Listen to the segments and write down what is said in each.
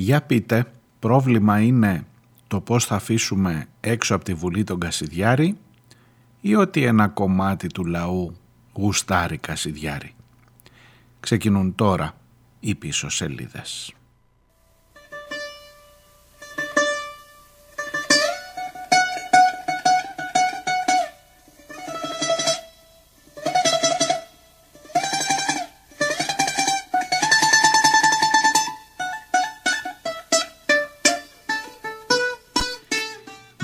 Για πείτε, πρόβλημα είναι το πώς θα αφήσουμε έξω από τη Βουλή τον Κασιδιάρη ή ότι ένα κομμάτι του λαού γουστάρει Κασιδιάρη; Ξεκινούν τώρα οι πίσω σελίδες.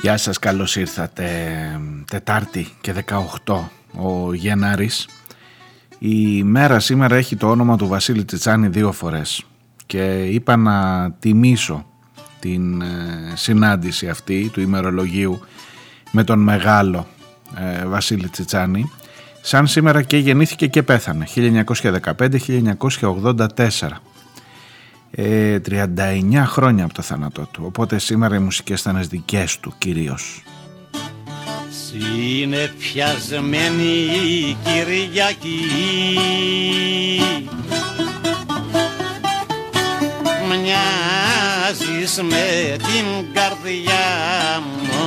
Γεια σας, καλώς ήρθατε. Τετάρτη και 18 ο Γενάρης. Η μέρα σήμερα έχει το όνομα του Βασίλη Τσιτσάνη δύο φορές και είπα να τιμήσω την ε, συνάντηση αυτή του ημερολογίου με τον μεγάλο ε, Βασίλη Τσιτσάνη σαν σήμερα και γεννήθηκε και πέθανε 1915-1984 ε, 39 χρόνια από το θάνατό του. Οπότε σήμερα οι μουσικές ήταν δικές του κυρίως. Συνεφιασμένη Κυριακή. Μοιάζεις με την καρδιά μου.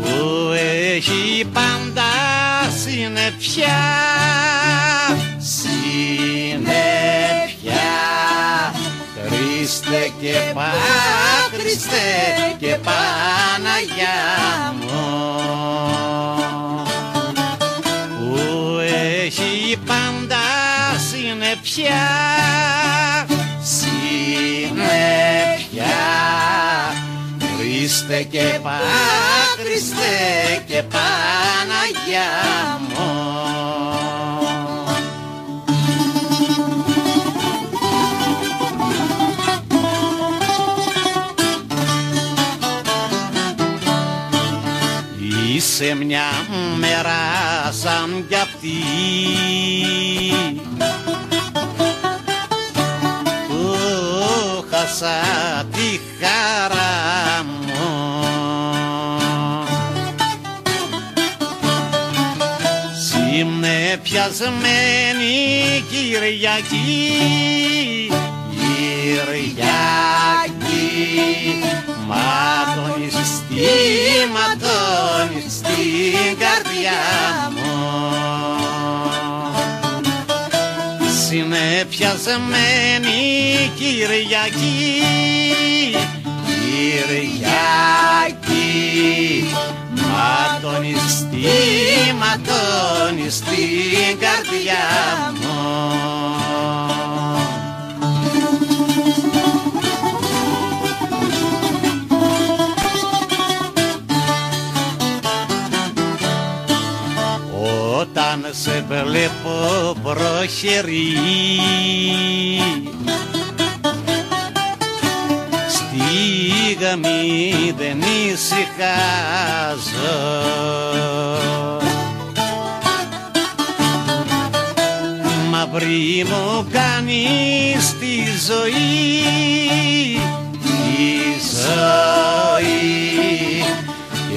Που έχει πάντα συνεφιά και Πά, Χριστέ και Παναγιά μου που έχει πάντα συνεπιά συνεπιά Χριστέ και Πά, Χριστέ και Παναγιά μου σε μια μέρα σαν κι αυτή. Που χάσα τη χαρά μου. Πιασμένη Κυριακή Κυριακή. Ματώνεις ματώνεις στην καρδιά μου. Συνεπιασμένη Κυριακή Κυριακή. Ματώνεις ματώνεις στην καρδιά μου σε βλέπω προχερή. Στη γαμή δεν ησυχάζω Μαύρη μου κάνεις τη ζωή τη ζωή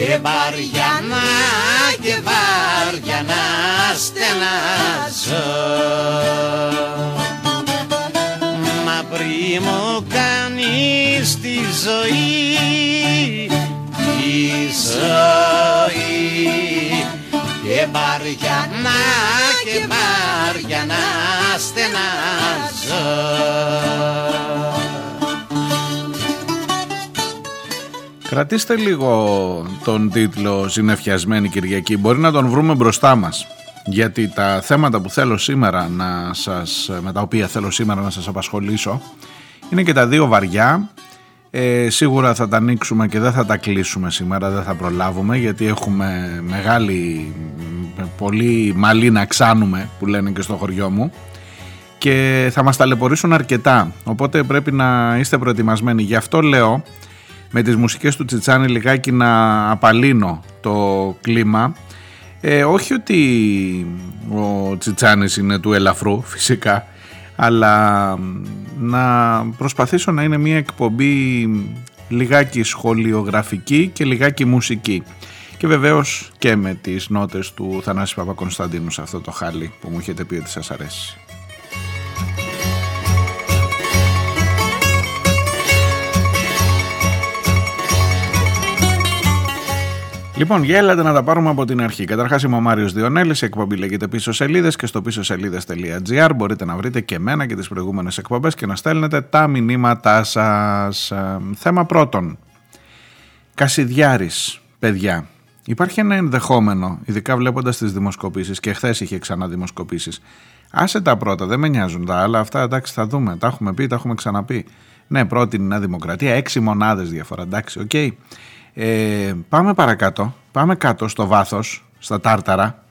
και βαριά και βάρια να στενάζω Μαύρη μου κάνεις τη ζωή τη ζωή. Και βάρια να και βάρια να Κρατήστε λίγο τον τίτλο «Συνεφιασμένη Κυριακή». Μπορεί να τον βρούμε μπροστά μας. Γιατί τα θέματα που θέλω σήμερα να σας, με τα οποία θέλω σήμερα να σας απασχολήσω είναι και τα δύο βαριά. Ε, σίγουρα θα τα ανοίξουμε και δεν θα τα κλείσουμε σήμερα, δεν θα προλάβουμε γιατί έχουμε μεγάλη, πολύ μαλλί να ξάνουμε που λένε και στο χωριό μου και θα μας ταλαιπωρήσουν αρκετά οπότε πρέπει να είστε προετοιμασμένοι. Γι' αυτό λέω με τις μουσικές του Τσιτσάνη λιγάκι να απαλύνω το κλίμα. Ε, όχι ότι ο Τσιτσάνης είναι του ελαφρού φυσικά, αλλά να προσπαθήσω να είναι μια εκπομπή λιγάκι σχολιογραφική και λιγάκι μουσική. Και βεβαίως και με τις νότες του Θανάση Παπακωνσταντίνου σε αυτό το χάλι που μου έχετε πει ότι σας αρέσει. Λοιπόν, για έλατε να τα πάρουμε από την αρχή. Καταρχάς, είμαι ο Μάριος Διονέλης. Η εκπομπή λέγεται πίσω σελίδες και στο πίσω σελίδε.gr μπορείτε να βρείτε και εμένα και τις προηγούμενες εκπομπές και να στέλνετε τα μηνύματά σας. Θέμα πρώτον. Κασιδιάρης, παιδιά. Υπάρχει ένα ενδεχόμενο, ειδικά βλέποντας τις δημοσκοπήσεις και χθες είχε ξανά δημοσκοπήσει. Άσε τα πρώτα, δεν με νοιάζουν τα άλλα. Αυτά εντάξει θα δούμε. Τα έχουμε πει, τα έχουμε ξαναπεί. Ναι, πρώτη η Νέα Δημοκρατία, έξι μονάδες διαφορά. Εντάξει, OK. Okay. Ε, πάμε παρακάτω, πάμε κάτω στο βάθος, στα τάρταρα,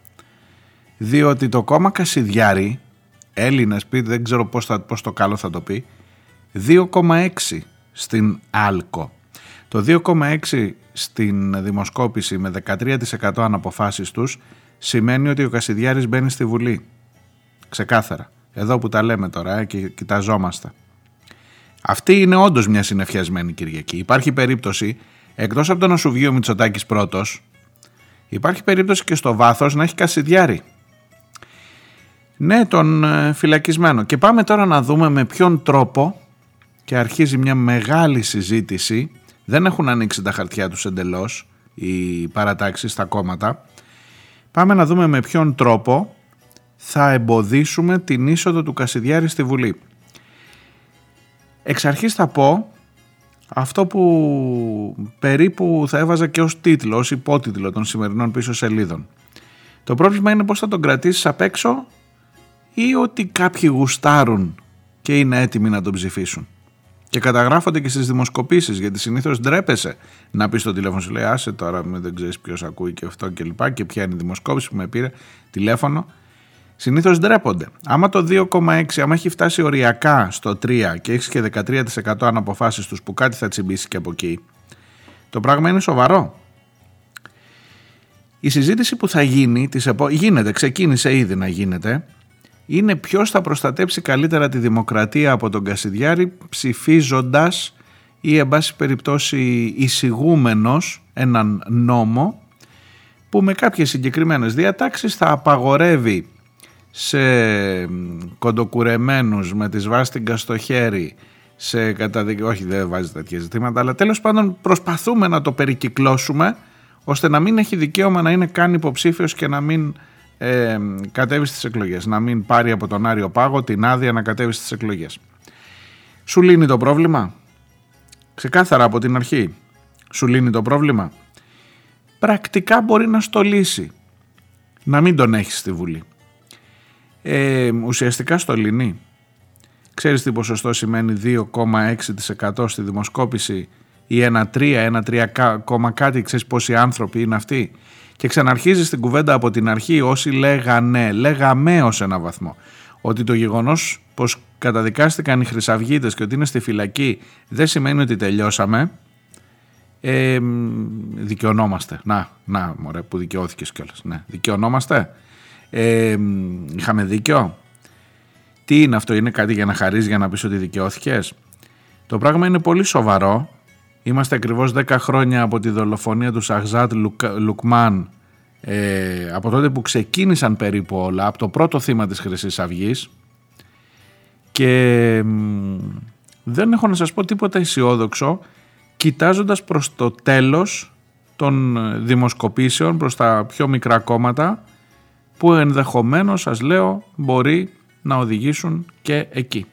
διότι το κόμμα Κασιδιάρη, Έλληνες πει, δεν ξέρω πώς, θα, πώς το καλό θα το πει, 2,6 στην Alco. Το 2,6 στην δημοσκόπηση με 13% αναποφάσιστους σημαίνει ότι ο Κασιδιάρης μπαίνει στη Βουλή. Ξεκάθαρα. Εδώ που τα λέμε τώρα ε, και κοιταζόμαστε. Αυτή είναι όντως μια συνεφιασμένη Κυριακή. Υπάρχει περίπτωση εκτός από το να σου βγει ο Μητσοτάκης πρώτος, υπάρχει περίπτωση και στο βάθος να έχει κασιδιάρι. Ναι, τον ε, φυλακισμένο. Και πάμε τώρα να δούμε με ποιον τρόπο και αρχίζει μια μεγάλη συζήτηση. Δεν έχουν ανοίξει τα χαρτιά τους εντελώς οι παρατάξεις στα κόμματα. Πάμε να δούμε με ποιον τρόπο θα εμποδίσουμε την είσοδο του Κασιδιάρη στη Βουλή. Εξ αρχής θα πω αυτό που περίπου θα έβαζα και ως τίτλο, ως υπότιτλο των σημερινών πίσω σελίδων. Το πρόβλημα είναι πώς θα τον κρατήσεις απ' έξω ή ότι κάποιοι γουστάρουν και είναι έτοιμοι να τον ψηφίσουν. Και καταγράφονται και στις δημοσκοπήσεις γιατί συνήθως ντρέπεσαι να πεις στο τηλέφωνο σου λέει άσε τώρα δεν ξέρεις ποιος ακούει και αυτό και λοιπά και ποια είναι η δημοσκόπηση που με πήρε τηλέφωνο συνήθως ντρέπονται. Άμα το 2,6, άμα έχει φτάσει οριακά στο 3 και έχεις και 13% αν αποφάσεις τους που κάτι θα τσιμπήσει και από εκεί, το πράγμα είναι σοβαρό. Η συζήτηση που θα γίνει, της επο... γίνεται, ξεκίνησε ήδη να γίνεται, είναι ποιος θα προστατέψει καλύτερα τη δημοκρατία από τον Κασιδιάρη ψηφίζοντας ή εν πάση περιπτώσει εισηγούμενος έναν νόμο που με κάποιες συγκεκριμένες διατάξεις θα απαγορεύει σε κοντοκουρεμένους με τη σβάστιγκα στο χέρι σε καταδικ... όχι δεν βάζει τέτοια ζητήματα αλλά τέλος πάντων προσπαθούμε να το περικυκλώσουμε ώστε να μην έχει δικαίωμα να είναι καν υποψήφιος και να μην ε, κατέβει στις εκλογές να μην πάρει από τον Άριο Πάγο την άδεια να κατέβει στις εκλογές. Σου λύνει το πρόβλημα; Ξεκάθαρα από την αρχή. Σου λύνει το πρόβλημα; Πρακτικά μπορεί να στο λύσει. Να μην τον έχεις στη Βουλή ε, ουσιαστικά στο Λινί. Ξέρεις τι ποσοστό σημαίνει 2,6% στη δημοσκόπηση; Ή ένα 3, ένα 3, κάτι, ξέρεις πόσοι άνθρωποι είναι αυτοί; Και ξαναρχίζεις την κουβέντα από την αρχή όσοι λέγανε, λέγαμε ως ένα βαθμό. Ότι το γεγονός πως καταδικάστηκαν οι χρυσαυγίτες και ότι είναι στη φυλακή δεν σημαίνει ότι τελειώσαμε. Ε, δικαιωνόμαστε. Να, να, μωρέ, που δικαιώθηκες κιόλας. Ναι, δικαιωνόμαστε. Ε, είχαμε δίκιο; Τι είναι αυτό, είναι κάτι για να χαρίζει για να πεις ότι δικαιώθηκες; Το πράγμα είναι πολύ σοβαρό. Είμαστε ακριβώς 10 χρόνια από τη δολοφονία του Σαχζάτ Λουκμάν ε, από τότε που ξεκίνησαν περίπου όλα, από το πρώτο θύμα της χρυσής αυγής. και δεν έχω να σας πω τίποτα αισιόδοξο κοιτάζοντας προς το τέλος των δημοσκοπήσεων προς τα πιο μικρά κόμματα που ενδεχομένως σας λέω μπορεί να οδηγήσουν και εκεί.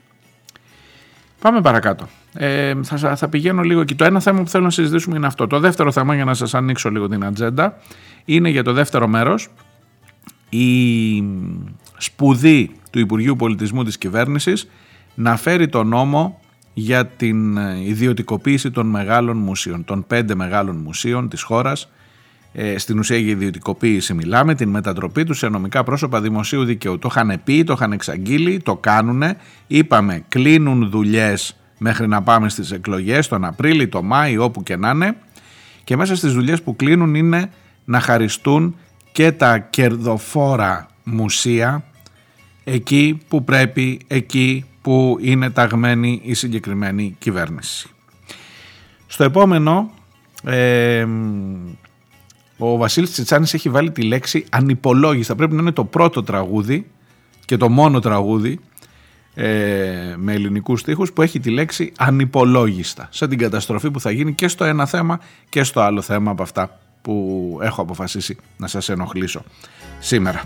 Πάμε παρακάτω. Ε, θα, θα πηγαίνω λίγο εκεί. Το ένα θέμα που θέλω να συζητήσουμε είναι αυτό. Το δεύτερο θέμα για να σας ανοίξω λίγο την ατζέντα είναι για το δεύτερο μέρος η σπουδή του Υπουργείου Πολιτισμού της κυβέρνησης να φέρει το νόμο για την ιδιωτικοποίηση των μεγάλων μουσείων, των πέντε μεγάλων μουσείων της χώρας ε, στην ουσία για ιδιωτικοποίηση μιλάμε, την μετατροπή τους σε νομικά πρόσωπα δημοσίου δικαίου. Το είχαν πει, το είχαν εξαγγείλει, το κάνουν. Είπαμε, κλείνουν δουλειές μέχρι να πάμε στις εκλογές τον Απρίλιο, τον Μάη, όπου και να είναι. Και μέσα στις δουλειές που κλείνουν είναι να χαριστούν και τα κερδοφόρα μουσεία εκεί που πρέπει, εκεί που είναι ταγμένη η συγκεκριμένη κυβέρνηση. Στο επόμενο ε, ο Βασίλης Τσιτσάνης έχει βάλει τη λέξη ανυπολόγιστα. Πρέπει να είναι το πρώτο τραγούδι και το μόνο τραγούδι ε, με ελληνικούς στίχους που έχει τη λέξη ανυπολόγιστα. Σαν την καταστροφή που θα γίνει και στο ένα θέμα και στο άλλο θέμα από αυτά που έχω αποφασίσει να σας ενοχλήσω σήμερα.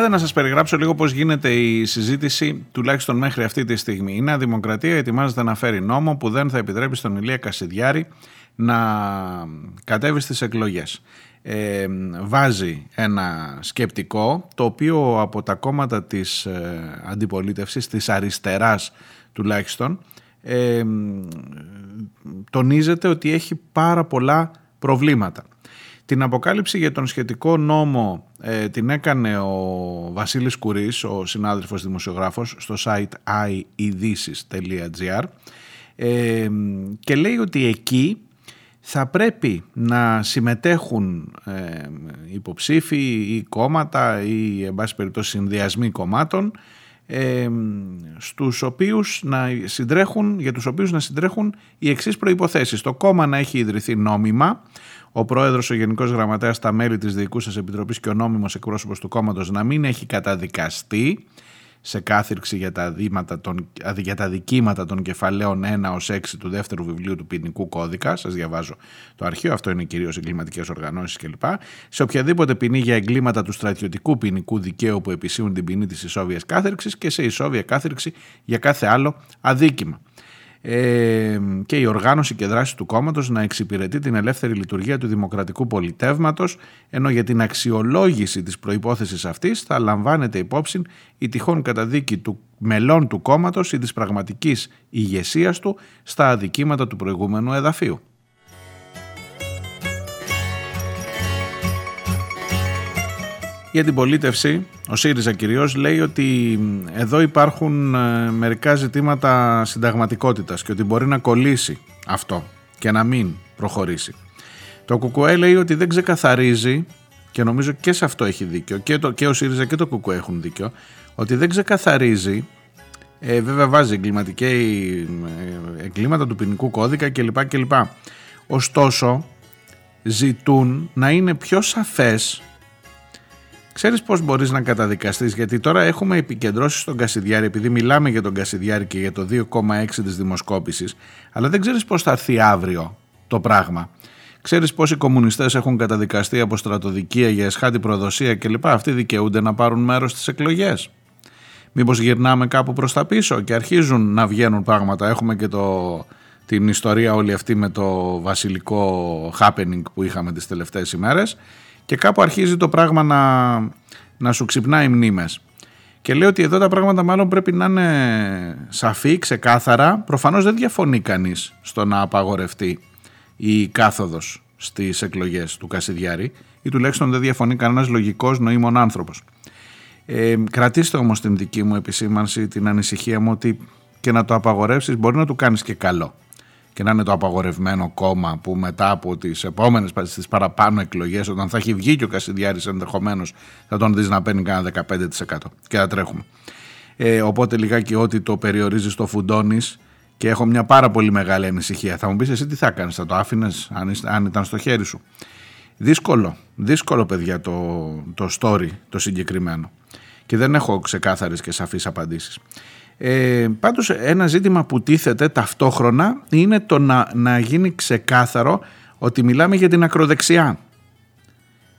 Να σας περιγράψω λίγο πώς γίνεται η συζήτηση, τουλάχιστον μέχρι αυτή τη στιγμή. Η Νέα Δημοκρατία ετοιμάζεται να φέρει νόμο που δεν θα επιτρέπει στον Ηλία Κασιδιάρη να κατέβει στις εκλογές. Ε, βάζει ένα σκεπτικό το οποίο από τα κόμματα της ε, αντιπολίτευσης, της αριστεράς τουλάχιστον, ε, τονίζεται ότι έχει πάρα πολλά προβλήματα. Την αποκάλυψη για τον σχετικό νόμο ε, την έκανε ο Βασίλης Κουρής, ο συνάδελφος δημοσιογράφος, στο site iedήσεις.gr ε, και λέει ότι εκεί θα πρέπει να συμμετέχουν ε, υποψήφοι ή κόμματα ή εν πάση περιπτώσει συνδυασμοί κομμάτων ε, στους οποίους να συντρέχουν, για τους οποίους να συντρέχουν οι εξής προϋποθέσεις. Το κόμμα να έχει ιδρυθεί νόμιμα, ο πρόεδρος, ο γενικός γραμματέας, τα μέλη της διοικούσα επιτροπής και ο νόμιμος εκπρόσωπος του κόμματος να μην έχει καταδικαστεί σε κάθυρξη για τα, των, για τα δικήματα των κεφαλαίων 1 ως 6 του δεύτερου βιβλίου του ποινικού κώδικα. Σας διαβάζω το αρχείο, αυτό είναι κυρίως εγκληματικές οργανώσεις κλπ. Σε οποιαδήποτε ποινή για εγκλήματα του στρατιωτικού ποινικού δικαίου που επισύουν την ποινή της ισόβιας κάθερξης και σε ισόβια κάθερξη για κάθε άλλο αδίκημα ε, και η οργάνωση και δράση του κόμματος να εξυπηρετεί την ελεύθερη λειτουργία του δημοκρατικού πολιτεύματος ενώ για την αξιολόγηση της προϋπόθεσης αυτής θα λαμβάνεται υπόψη η τυχόν καταδίκη του μελών του κόμματος ή της πραγματικής ηγεσίας του στα αδικήματα του προηγούμενου εδαφίου. Η αντιπολίτευση, ο ΣΥΡΙΖΑ κυρίως, λέει ότι εδώ υπάρχουν ε, μερικά ζητήματα συνταγματικότητας και ότι μπορεί να κολλήσει αυτό και να μην προχωρήσει. Το ΚΚΕ λέει ότι δεν ξεκαθαρίζει και νομίζω και σε αυτό έχει δίκιο και, το, και ο ΣΥΡΙΖΑ και το ΚΚΕ έχουν δίκιο ότι δεν ξεκαθαρίζει ε, βέβαια βάζει εγκληματικά ε, εγκλήματα του ποινικού κώδικα κλπ. κλπ. Ωστόσο ζητούν να είναι πιο σαφές Ξέρεις πώς μπορείς να καταδικαστείς; Γιατί τώρα έχουμε επικεντρώσεις στον Κασιδιάρη επειδή μιλάμε για τον Κασιδιάρη και για το 2,6 της δημοσκόπησης αλλά δεν ξέρεις πώς θα έρθει αύριο το πράγμα. Ξέρεις πώς οι κομμουνιστές έχουν καταδικαστεί από στρατοδικία για εσχάτη προδοσία κλπ. Αυτοί δικαιούνται να πάρουν μέρος στις εκλογές. Μήπως γυρνάμε κάπου προς τα πίσω και αρχίζουν να βγαίνουν πράγματα. Έχουμε και το, την ιστορία όλη αυτή με το βασιλικό happening που είχαμε τις τελευταίες ημέρες και κάπου αρχίζει το πράγμα να, να σου ξυπνάει μνήμες. Και λέω ότι εδώ τα πράγματα μάλλον πρέπει να είναι σαφή, ξεκάθαρα. Προφανώς δεν διαφωνεί κανείς στο να απαγορευτεί η κάθοδος στις εκλογές του Κασιδιάρη ή τουλάχιστον δεν διαφωνεί κανένας λογικός νοήμων άνθρωπος. Ε, κρατήστε όμως την δική μου επισήμανση, την ανησυχία μου ότι και να το απαγορεύσεις μπορεί να του κάνεις και καλό και να είναι το απαγορευμένο κόμμα που μετά από τις επόμενες τις παραπάνω εκλογές όταν θα έχει βγει και ο Κασιδιάρης ενδεχομένως θα τον δεις να παίρνει κανένα 15% και θα τρέχουμε. Ε, οπότε λιγάκι ότι το περιορίζεις το φουντώνεις και έχω μια πάρα πολύ μεγάλη ανησυχία. Θα μου πεις εσύ τι θα κάνεις, θα το άφηνες αν, αν ήταν στο χέρι σου. Δύσκολο, δύσκολο παιδιά το, το story το συγκεκριμένο και δεν έχω ξεκάθαρες και σαφείς απαντήσεις. Ε, πάντως ένα ζήτημα που τίθεται ταυτόχρονα είναι το να, να γίνει ξεκάθαρο ότι μιλάμε για την ακροδεξιά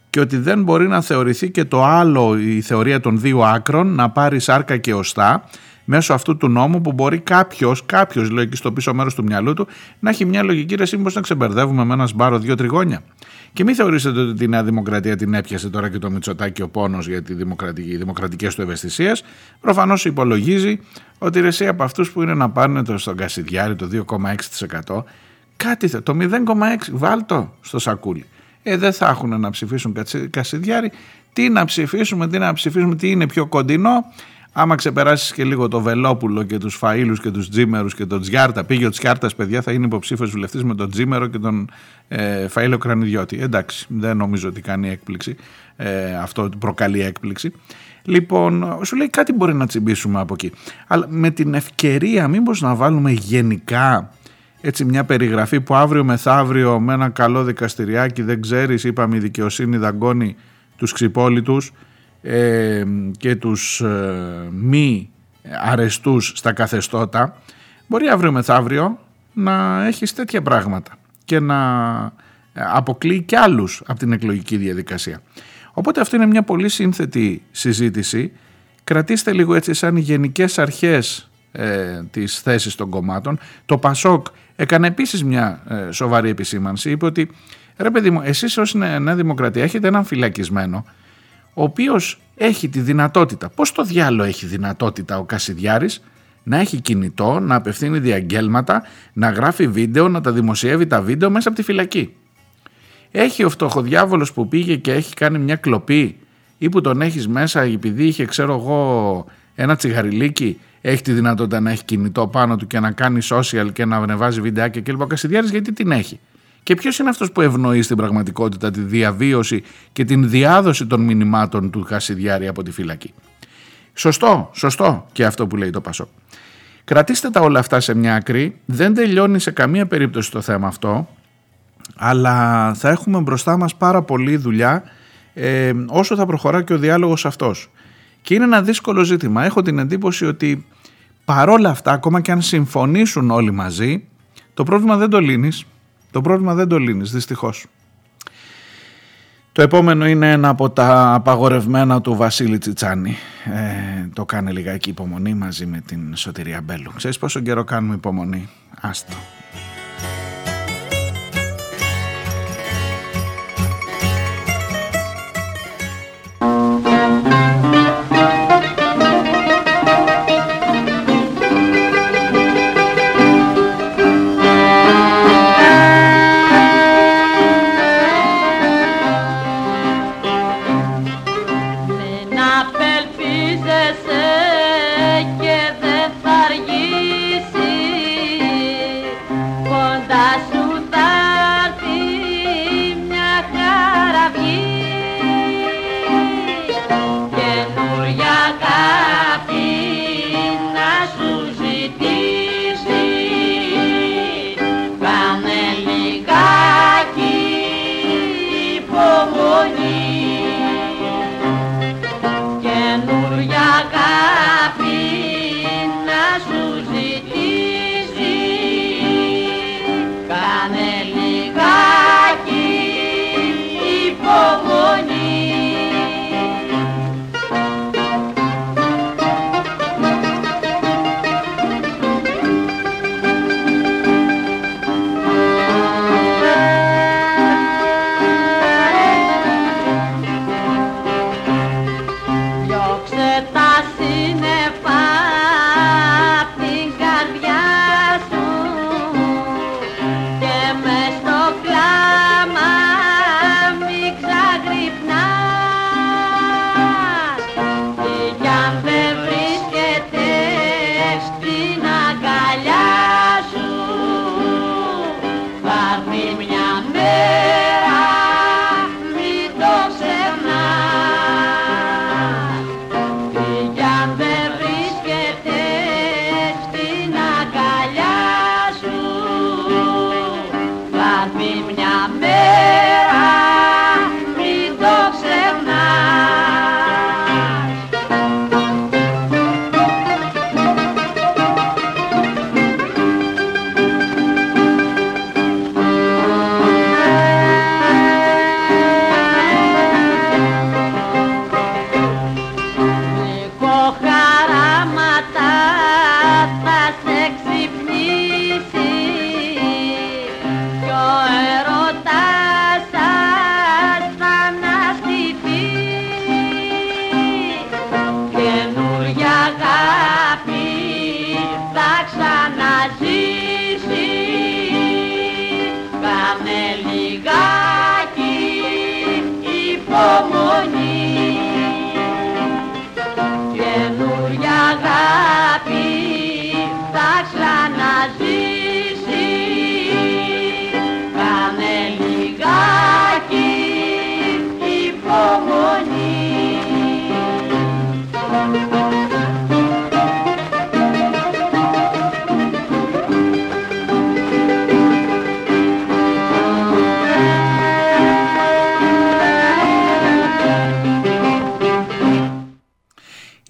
και ότι δεν μπορεί να θεωρηθεί και το άλλο η θεωρία των δύο άκρων να πάρει σάρκα και οστά μέσω αυτού του νόμου που μπορεί κάποιος, κάποιος λέει και στο πίσω μέρος του μυαλού του, να έχει μια λογική ρεσίμη να ξεμπερδεύουμε με ένας σπάρο δύο τριγώνια. Και μην θεωρήσετε ότι τη Νέα Δημοκρατία την έπιασε τώρα και το Μητσοτάκι ο πόνος για τη δημοκρατική, οι δημοκρατικές του ευαισθησίες. Προφανώς υπολογίζει ότι ρεσί από αυτούς που είναι να πάνε το στον Κασιδιάρη το 2,6%, κάτι το 0,6% βάλτο στο σακούλι. Ε, δεν θα έχουν να ψηφίσουν Κασιδιάρη. Τι να ψηφίσουμε, τι να ψηφίσουμε, τι είναι πιο κοντινό. Άμα ξεπεράσεις και λίγο το Βελόπουλο και τους Φαήλου και τους Τζίμερους και τον Τζιάρτα, πήγε ο Τσιάρτα, παιδιά, θα είναι υποψήφιος βουλευτής με τον Τζίμερο και τον ε, Φαΐλο Κρανιδιώτη. Εντάξει, δεν νομίζω ότι κάνει έκπληξη. Ε, αυτό προκαλεί έκπληξη. Λοιπόν, σου λέει κάτι μπορεί να τσιμπήσουμε από εκεί. Αλλά με την ευκαιρία, μήπως να βάλουμε γενικά έτσι μια περιγραφή που αύριο μεθαύριο με ένα καλό δικαστηριάκι δεν ξέρεις είπαμε η δικαιοσύνη δαγκώνει τους ξυπόλυτους ε, και τους ε, μη αρεστούς στα καθεστώτα μπορεί αύριο μεθαύριο να έχεις τέτοια πράγματα και να αποκλείει κι άλλους από την εκλογική διαδικασία. Οπότε αυτή είναι μια πολύ σύνθετη συζήτηση. Κρατήστε λίγο έτσι σαν γενικές αρχές ε, τις θέσεις των κομμάτων. Το Πασόκ έκανε επίσης μια ε, σοβαρή επισήμανση. Είπε ότι ρε παιδί μου εσείς ως Νέα Δημοκρατία έχετε έναν φυλακισμένο ο οποίος έχει τη δυνατότητα, πώς το διάλογο έχει δυνατότητα ο Κασιδιάρης, να έχει κινητό, να απευθύνει διαγγέλματα, να γράφει βίντεο, να τα δημοσιεύει τα βίντεο μέσα από τη φυλακή. Έχει ο φτωχοδιάβολος που πήγε και έχει κάνει μια κλοπή ή που τον έχεις μέσα επειδή είχε ξέρω εγώ ένα τσιγαριλίκι έχει τη δυνατότητα να έχει κινητό πάνω του και να κάνει social και να ανεβάζει βιντεάκια κλπ. Ο Κασιδιάρης γιατί την έχει; Και ποιος είναι αυτός που ευνοεί στην πραγματικότητα τη διαβίωση και την διάδοση των μηνυμάτων του Χασιδιάρη από τη φυλακή; Σωστό, σωστό και αυτό που λέει το Πασό. Κρατήστε τα όλα αυτά σε μια άκρη, δεν τελειώνει σε καμία περίπτωση το θέμα αυτό, αλλά θα έχουμε μπροστά μας πάρα πολλή δουλειά ε, όσο θα προχωρά και ο διάλογος αυτός. Και είναι ένα δύσκολο ζήτημα. Έχω την εντύπωση ότι παρόλα αυτά, ακόμα και αν συμφωνήσουν όλοι μαζί, το πρόβλημα δεν το λύνεις το πρόβλημα δεν το λύνεις δυστυχώς. Το επόμενο είναι ένα από τα απαγορευμένα του Βασίλη Τσιτσάνη. Ε, το κάνει λιγάκι υπομονή μαζί με την Σωτηρία Μπέλου. Ξέρεις πόσο καιρό κάνουμε υπομονή; Άστο.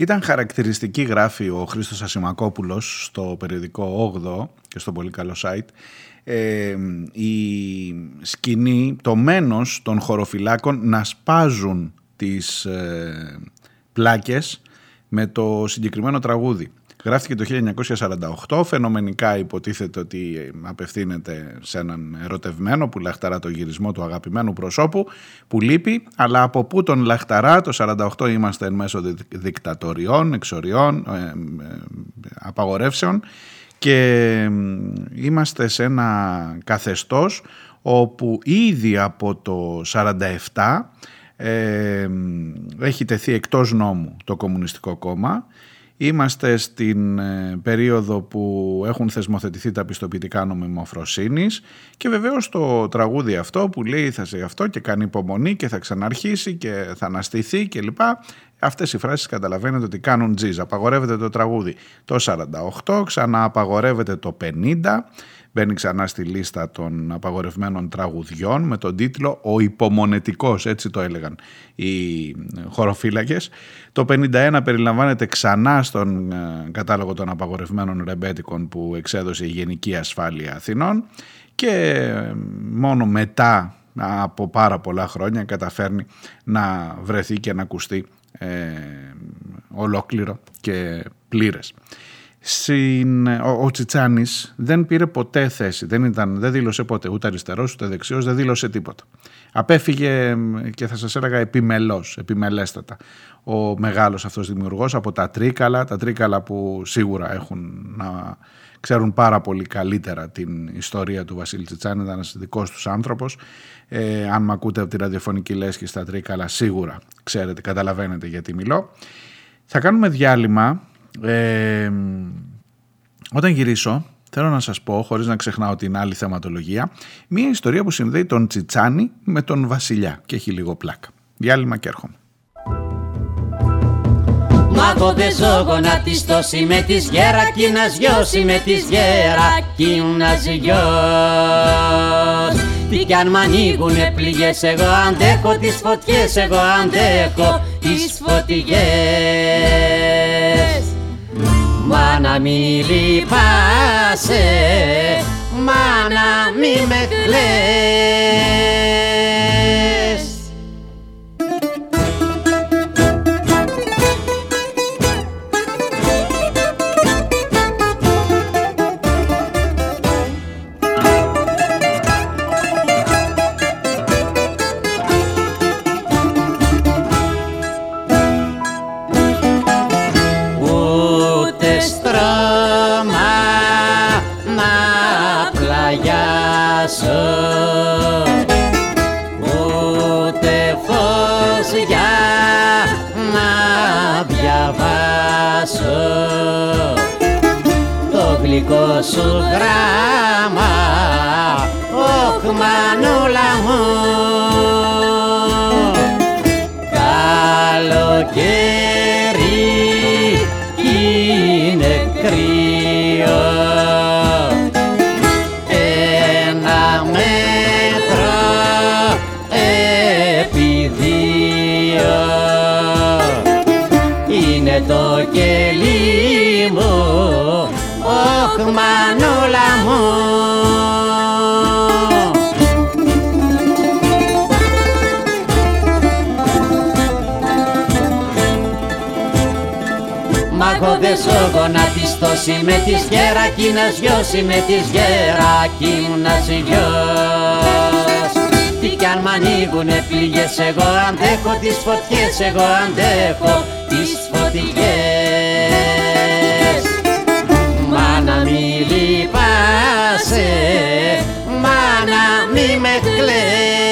Ήταν χαρακτηριστική γράφει ο Χρήστος Ασημακόπουλος στο περιοδικό 8 και στο πολύ καλό site ε, η σκηνή, το μένος των χωροφυλάκων να σπάζουν τις ε, πλάκες με το συγκεκριμένο τραγούδι. Γράφτηκε το 1948, φαινομενικά υποτίθεται ότι απευθύνεται σε έναν ερωτευμένο που λαχταρά το γυρισμό του αγαπημένου προσώπου που λείπει, αλλά από πού τον λαχταρά το 48 είμαστε εν μέσω δικτατοριών, εξοριών, ε, ε, απαγορεύσεων. Και είμαστε σε ένα καθεστώς όπου ήδη από το 47 ε, έχει τεθεί εκτός νόμου το Κομμουνιστικό Κόμμα Είμαστε στην ε, περίοδο που έχουν θεσμοθετηθεί τα πιστοποιητικά νομιμοφροσύνης και βεβαίως το τραγούδι αυτό που λέει θα σε αυτό και κάνει υπομονή και θα ξαναρχίσει και θα αναστηθεί κλπ. Αυτές οι φράσεις καταλαβαίνετε ότι κάνουν τζιζ. Απαγορεύεται το τραγούδι το 48, ξανά απαγορεύεται το 50 μπαίνει ξανά στη λίστα των απαγορευμένων τραγουδιών με τον τίτλο «Ο υπομονετικός», έτσι το έλεγαν οι χωροφύλακες. Το 51 περιλαμβάνεται ξανά στον ε, κατάλογο των απαγορευμένων ρεμπέτικων που εξέδωσε η Γενική Ασφάλεια Αθηνών και ε, μόνο μετά από πάρα πολλά χρόνια καταφέρνει να βρεθεί και να ακουστεί ε, ολόκληρο και πλήρες. Συν, ο, ο Τσιτσάνης δεν πήρε ποτέ θέση, δεν, ήταν, δεν δήλωσε ποτέ ούτε αριστερός ούτε δεξιός, δεν δήλωσε τίποτα. Απέφυγε και θα σας έλεγα επιμελώς, επιμελέστατα ο μεγάλος αυτός δημιουργός από τα Τρίκαλα, τα Τρίκαλα που σίγουρα έχουν να ξέρουν πάρα πολύ καλύτερα την ιστορία του Βασίλη Τσιτσάνη, ήταν ένας δικός τους άνθρωπος. Ε, αν με ακούτε από τη ραδιοφωνική λέσχη στα Τρίκαλα σίγουρα ξέρετε, καταλαβαίνετε γιατί μιλώ. Θα κάνουμε διάλειμμα ε, όταν γυρίσω, θέλω να σας πω, χωρίς να ξεχνάω την άλλη θεματολογία, μία ιστορία που συνδέει τον Τσιτσάνι με τον Βασιλιά και έχει λίγο πλάκα. Διάλειμμα και έρχομαι. Μα δε ζώγονα τη στόση με της γέρα κι να σγιώσει με της γέρα κι να σγιώσει Τι κι αν μ' ανοίγουνε πληγές εγώ αντέχω τις φωτιές εγώ αντέχω τις φωτιές Μα να μη λυπάσαι, μα να μη με κλαις το γλυκό σου γράμμα όχ μανούλα μου. Καλοκαίρι Μάγωδες ο γονατιστός είμαι της γέρα κι να σγιώσει με της γέρα κι να σγιός Τι κι αν μ' ανοίγουνε πληγές εγώ αντέχω τις φωτιές εγώ αντέχω τις φωτιές. Μάνα μη λυπάσαι, μάνα μη με κλαις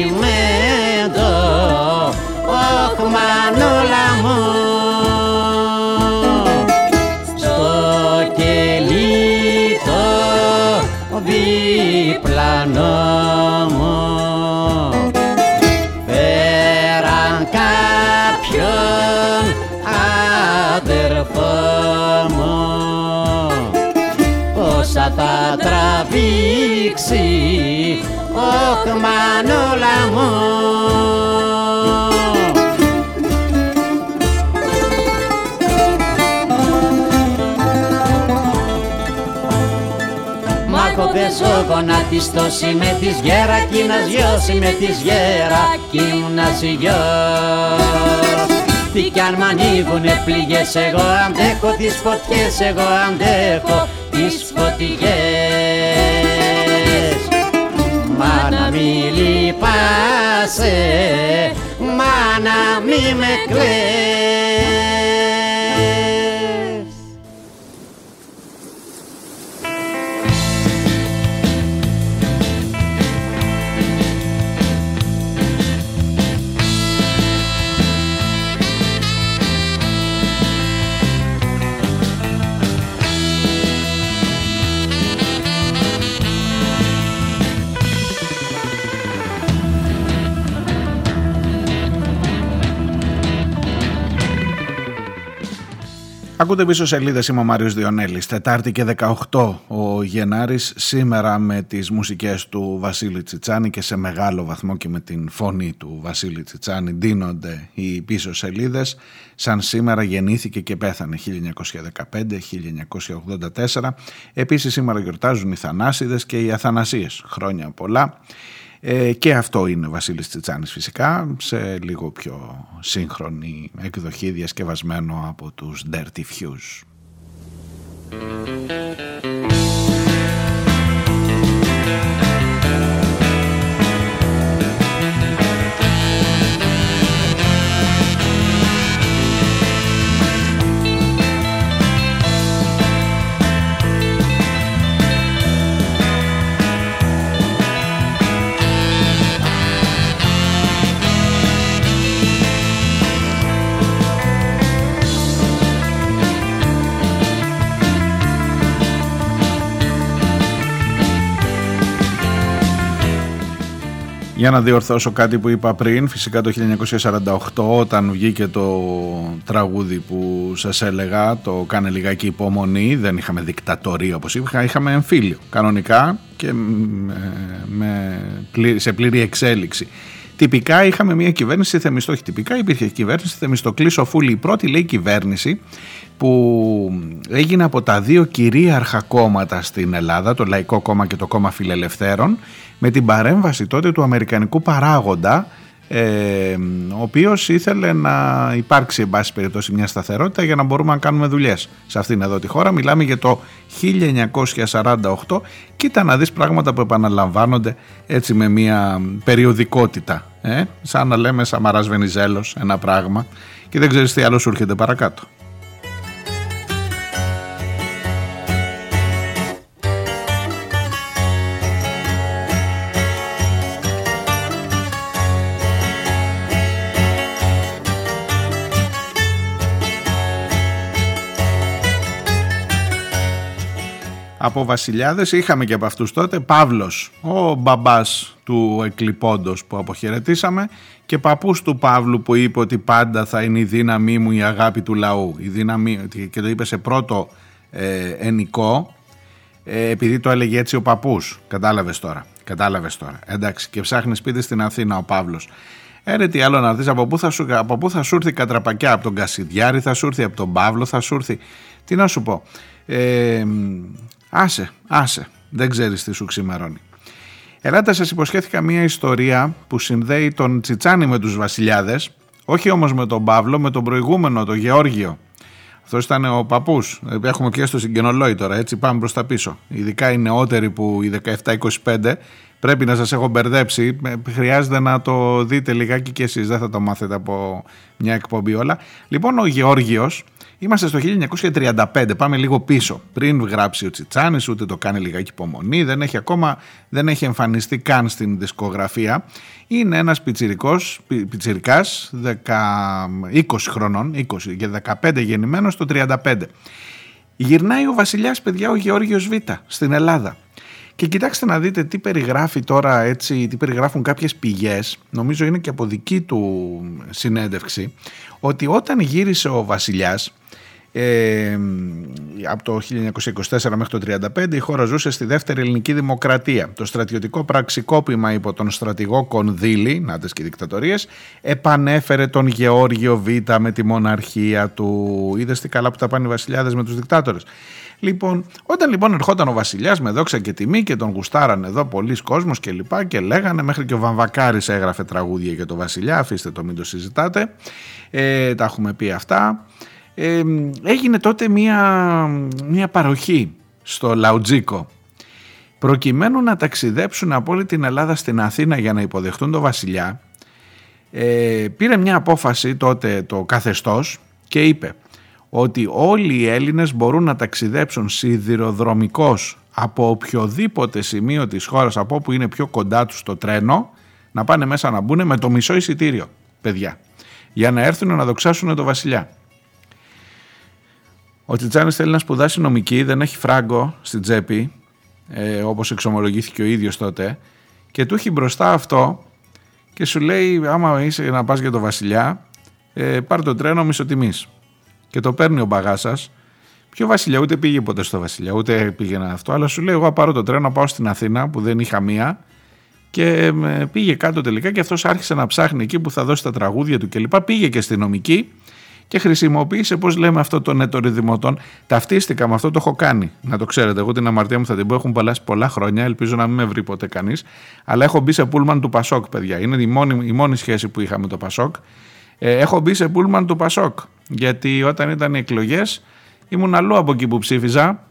τσιμέντο όχ μανούλα μου. Στο κελί το διπλανό μου. Φέραν κάποιον αδερφό μου. Πόσα θα τραβήξει όχ μανούλα μου Μάκοπες ο γονατιστός είμαι της γέρας κι να σγιώσει με της γέρας κι να σγιός Τι κι αν μ' ανοίγουνε πληγές εγώ αντέχω τις φωτιές εγώ αντέχω τις φωτιές Μάνα μη λυπάσαι, μάνα μη με κλαις Ακούτε πίσω σελίδες, είμαι ο Μάριος Διονέλης. Τετάρτη και 18 ο Γενάρης, σήμερα με τις μουσικές του Βασίλη Τσιτσάνη και σε μεγάλο βαθμό και με την φωνή του Βασίλη Τσιτσάνη ντύνονται οι πίσω σελίδες. Σαν σήμερα γεννήθηκε και πέθανε 1915-1984. Επίσης σήμερα γιορτάζουν οι Θανάσιδες και οι Αθανασίες. Χρόνια πολλά. Ε, και αυτό είναι ο Βασίλης Τσιτσάνης φυσικά σε λίγο πιο σύγχρονη εκδοχή διασκευασμένο από τους Dirty Fuse. Για να διορθώσω κάτι που είπα πριν, φυσικά το 1948 όταν βγήκε το τραγούδι που σας έλεγα, το «Κάνε λιγάκι υπομονή», δεν είχαμε δικτατορία όπως είπα, είχαμε εμφύλιο κανονικά και με, σε πλήρη εξέλιξη. Τυπικά είχαμε μια κυβέρνηση θεμιστό, όχι τυπικά υπήρχε κυβέρνηση θεμιστοκλής Σοφούλη, η πρώτη λέει κυβέρνηση που έγινε από τα δύο κυρίαρχα κόμματα στην Ελλάδα, το Λαϊκό Κόμμα και το Κόμμα Φιλελευθέρων, με την παρέμβαση τότε του Αμερικανικού παράγοντα ε, ο οποίος ήθελε να υπάρξει εν πάση περιπτώσει μια σταθερότητα για να μπορούμε να κάνουμε δουλειές σε αυτήν εδώ τη χώρα. Μιλάμε για το 1948 κοίτα να δεις πράγματα που επαναλαμβάνονται έτσι με μια περιοδικότητα ε, σαν να λέμε Σαμαράς Βενιζέλος ένα πράγμα και δεν ξέρεις τι άλλο σου έρχεται παρακάτω. Από βασιλιάδες. Είχαμε και από αυτούς τότε. Παύλος, ο μπαμπάς του εκλειπώντος που αποχαιρετήσαμε και παππούς του Παύλου που είπε ότι πάντα θα είναι η δύναμή μου η αγάπη του λαού. Η δύναμη, και το είπε σε πρώτο ε, ενικό ε, επειδή το έλεγε έτσι ο παππούς. Κατάλαβες τώρα, κατάλαβες τώρα. Εντάξει και ψάχνεις σπίτι στην Αθήνα ο Παύλος. Έρε τι άλλο να δεις από πού θα σου, από πού θα σου έρθει κατραπακιά από τον Κασιδιάρη θα σου έρθει από τον Παύλο θα σου έρθει. Τι να σου πω. Ε, Άσε, άσε, δεν ξέρεις τι σου ξημερώνει. Ελάτε σας υποσχέθηκα μια ιστορία που συνδέει τον Τσιτσάνι με τους βασιλιάδες, όχι όμως με τον Παύλο, με τον προηγούμενο, τον Γεώργιο. Αυτός ήταν ο παππούς. Έχουμε και στο συγγενολόι τώρα, έτσι πάμε προς τα πίσω. Ειδικά οι νεότεροι που οι 17-25 πρέπει να σας έχω μπερδέψει. Ε, χρειάζεται να το δείτε λιγάκι και εσείς. Δεν θα το μάθετε από μια εκπομπή όλα. Λοιπόν, ο Γεώργιος Είμαστε στο 1935, πάμε λίγο πίσω. Πριν γράψει ο Τσιτσάνης, ούτε το κάνει λιγάκι υπομονή, δεν έχει ακόμα, δεν έχει εμφανιστεί καν στην δισκογραφία. Είναι ένας πιτσιρικός, πιτσιρικάς, 20 χρονών, 20 και 15 γεννημένος το 35. Γυρνάει ο βασιλιάς, παιδιά, ο Γεώργιος Β' στην Ελλάδα. Και κοιτάξτε να δείτε τι περιγράφει τώρα έτσι, τι περιγράφουν κάποιες πηγές, νομίζω είναι και από δική του συνέντευξη, ότι όταν γύρισε ο βασιλιάς ε, από το 1924 μέχρι το 1935 η χώρα ζούσε στη δεύτερη ελληνική δημοκρατία. Το στρατιωτικό πραξικόπημα υπό τον στρατηγό Κονδύλη, να και δικτατορίες, επανέφερε τον Γεώργιο Β με τη μοναρχία του. Είδες τι καλά που τα πάνε οι βασιλιάδες με τους δικτάτορες. Λοιπόν, όταν λοιπόν ερχόταν ο Βασιλιάς με δόξα και τιμή και τον γουστάραν εδώ πολλοί κόσμος και λοιπά και λέγανε μέχρι και ο Βαμβακάρης έγραφε τραγούδια για τον Βασιλιά, αφήστε το μην το συζητάτε, ε, τα έχουμε πει αυτά έγινε τότε μία, μία παροχή στο Λαουτζίκο προκειμένου να ταξιδέψουν από όλη την Ελλάδα στην Αθήνα για να υποδεχτούν τον βασιλιά ε, πήρε μια απόφαση τότε το καθεστώς και είπε ότι όλοι οι Έλληνες μπορούν να ταξιδέψουν σιδηροδρομικώς από οποιοδήποτε σημείο της χώρας από όπου είναι πιο κοντά τους το τρένο να πάνε μέσα να μπουν με το μισό εισιτήριο παιδιά για να έρθουν να δοξάσουν τον βασιλιά. Ο Τσιτσάνης θέλει να σπουδάσει νομική, δεν έχει φράγκο στην τσέπη, ε, όπως εξομολογήθηκε ο ίδιος τότε, και του έχει μπροστά αυτό και σου λέει άμα είσαι να πας για το βασιλιά, ε, πάρ το τρένο μισοτιμής. Και το παίρνει ο μπαγάσας. Ποιο βασιλιά, ούτε πήγε ποτέ στο βασιλιά, ούτε πήγαινε αυτό, αλλά σου λέει εγώ πάρω το τρένο, πάω στην Αθήνα που δεν είχα μία και ε, πήγε κάτω τελικά και αυτός άρχισε να ψάχνει εκεί που θα δώσει τα τραγούδια του κλπ. Πήγε και στη νομική και χρησιμοποίησε, πώς λέμε αυτό το νέτο δημοτών. Ταυτίστηκα με αυτό, το έχω κάνει. Να το ξέρετε, εγώ την αμαρτία μου θα την πω. Έχουν περάσει πολλά χρόνια, ελπίζω να μην με βρει ποτέ κανείς. Αλλά έχω μπει σε πούλμαν του Πασόκ, παιδιά. Είναι η μόνη, η μόνη σχέση που είχα με το Πασόκ. Ε, έχω μπει σε πούλμαν του Πασόκ. Γιατί όταν ήταν οι εκλογές, ήμουν αλλού από εκεί που ψήφιζα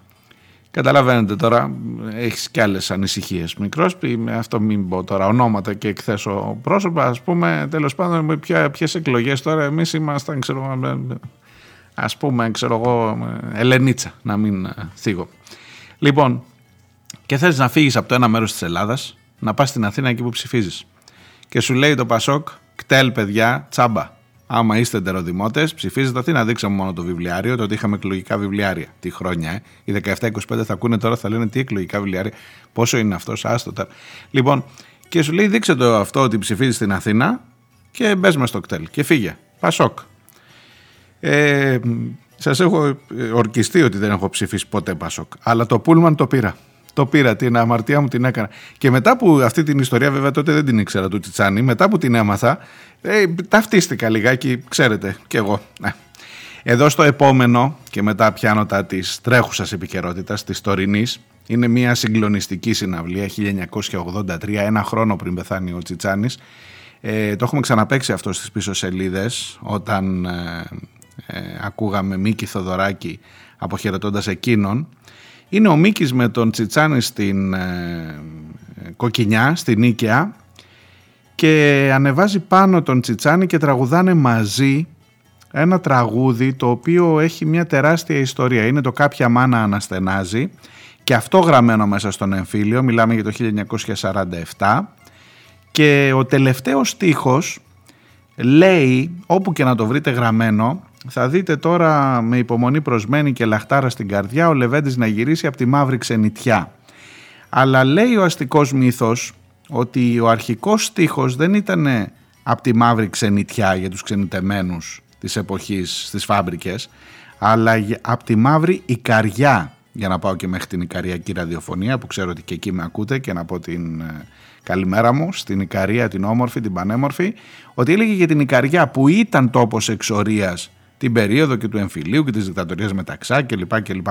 Καταλαβαίνετε τώρα, έχεις κι άλλες ανησυχίες. Μικρό, αυτό μην πω τώρα ονόματα και εκθέσω πρόσωπα. Α πούμε, τέλος πάντων, ποιες εκλογές τώρα εμείς ήμασταν, ξέρω ας πούμε, ξέρω εγώ, Ελενίτσα, να μην ε, θίγω. Λοιπόν, και θες να φύγεις από το ένα μέρος της Ελλάδας, να πας στην Αθήνα εκεί που ψηφίζεις. Και σου λέει το Πασόκ, κτέλ παιδιά, τσάμπα. Άμα είστε εντεροδημότες, ψηφίζετε αυτή να δείξαμε μόνο το βιβλιάριο, το ότι είχαμε εκλογικά βιβλιάρια. Τι χρόνια, ε. Οι 17-25 θα ακούνε τώρα, θα λένε τι εκλογικά βιβλιάρια, πόσο είναι αυτός, άστο τώρα. Λοιπόν, και σου λέει δείξε το αυτό ότι ψηφίζεις στην Αθήνα και μπες μες στο κτέλ και φύγε. Πασόκ. Ε, Σας έχω ορκιστεί ότι δεν έχω ψηφίσει ποτέ Πασόκ. Αλλά το Πούλμαν το πήρα. Το πήρα, την αμαρτία μου την έκανα. Και μετά που αυτή την ιστορία, βέβαια τότε δεν την ήξερα του Τσιτσάνη, μετά που την έμαθα, ε, ταυτίστηκα λιγάκι, ξέρετε, κι εγώ. Ναι. Εδώ στο επόμενο και μετά πιάνω τα της τρέχουσας επικαιρότητας, της τωρινής, είναι μια συγκλονιστική συναυλία 1983, ένα χρόνο πριν πεθάνει ο Τσιτσάνης. Ε, το έχουμε ξαναπέξει αυτό στις πίσω σελίδες όταν ε, ε, ακούγαμε Μίκη Θοδωράκη αποχαιρετώντας εκείνον. Είναι ο Μίκης με τον Τσιτσάνη στην ε, Κοκκινιά, στην Νίκαια και ανεβάζει πάνω τον Τσιτσάνη και τραγουδάνε μαζί ένα τραγούδι το οποίο έχει μια τεράστια ιστορία. Είναι το «Κάποια μάνα αναστενάζει» και αυτό γραμμένο μέσα στον εμφύλιο, μιλάμε για το 1947 και ο τελευταίος στίχος λέει, όπου και να το βρείτε γραμμένο, θα δείτε τώρα με υπομονή προσμένη και λαχτάρα στην καρδιά ο Λεβέντης να γυρίσει από τη μαύρη ξενιτιά. Αλλά λέει ο αστικός μύθος ότι ο αρχικός στίχος δεν ήταν από τη μαύρη ξενιτιά για τους ξενιτεμένους της εποχής στις φάμπρικες, αλλά από τη μαύρη Ικαριά, για να πάω και μέχρι την Ικαριακή ραδιοφωνία που ξέρω ότι και εκεί με ακούτε και να πω την ε, καλημέρα μου στην Ικαρία την όμορφη, την πανέμορφη, ότι έλεγε για την Ικαριά που ήταν τόπος εξορίας την περίοδο και του εμφυλίου και της δικτατορίας μεταξά κλπ. κλπ.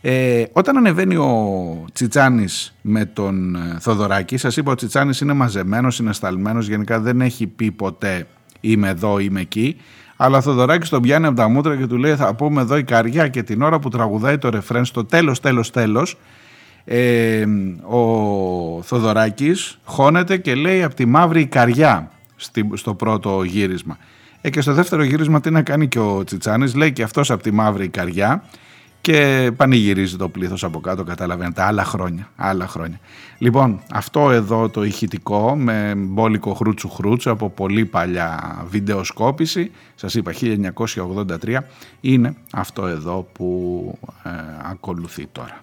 Ε, όταν ανεβαίνει ο Τσιτσάνης με τον ε, Θοδωράκη, σας είπα ο Τσιτσάνης είναι μαζεμένος, είναι σταλμένος, γενικά δεν έχει πει ποτέ είμαι εδώ, είμαι εκεί. Αλλά ο Θοδωράκης τον πιάνει από τα μούτρα και του λέει θα πούμε εδώ η καρδιά και την ώρα που τραγουδάει το ρεφρέν στο τέλος, τέλος, τέλος ε, ο Θοδωράκης χώνεται και λέει από τη μαύρη καρδιά στο πρώτο γύρισμα. Ε, και στο δεύτερο γύρισμα τι να κάνει και ο Τσιτσάνης, λέει και αυτός από τη μαύρη καρδιά και πανηγυρίζει το πλήθος από κάτω, καταλαβαίνετε, άλλα χρόνια, άλλα χρόνια. Λοιπόν, αυτό εδώ το ηχητικό με μπόλικο χρούτσου χρούτσου από πολύ παλιά βιντεοσκόπηση, σας είπα 1983, είναι αυτό εδώ που ε, ακολουθεί τώρα.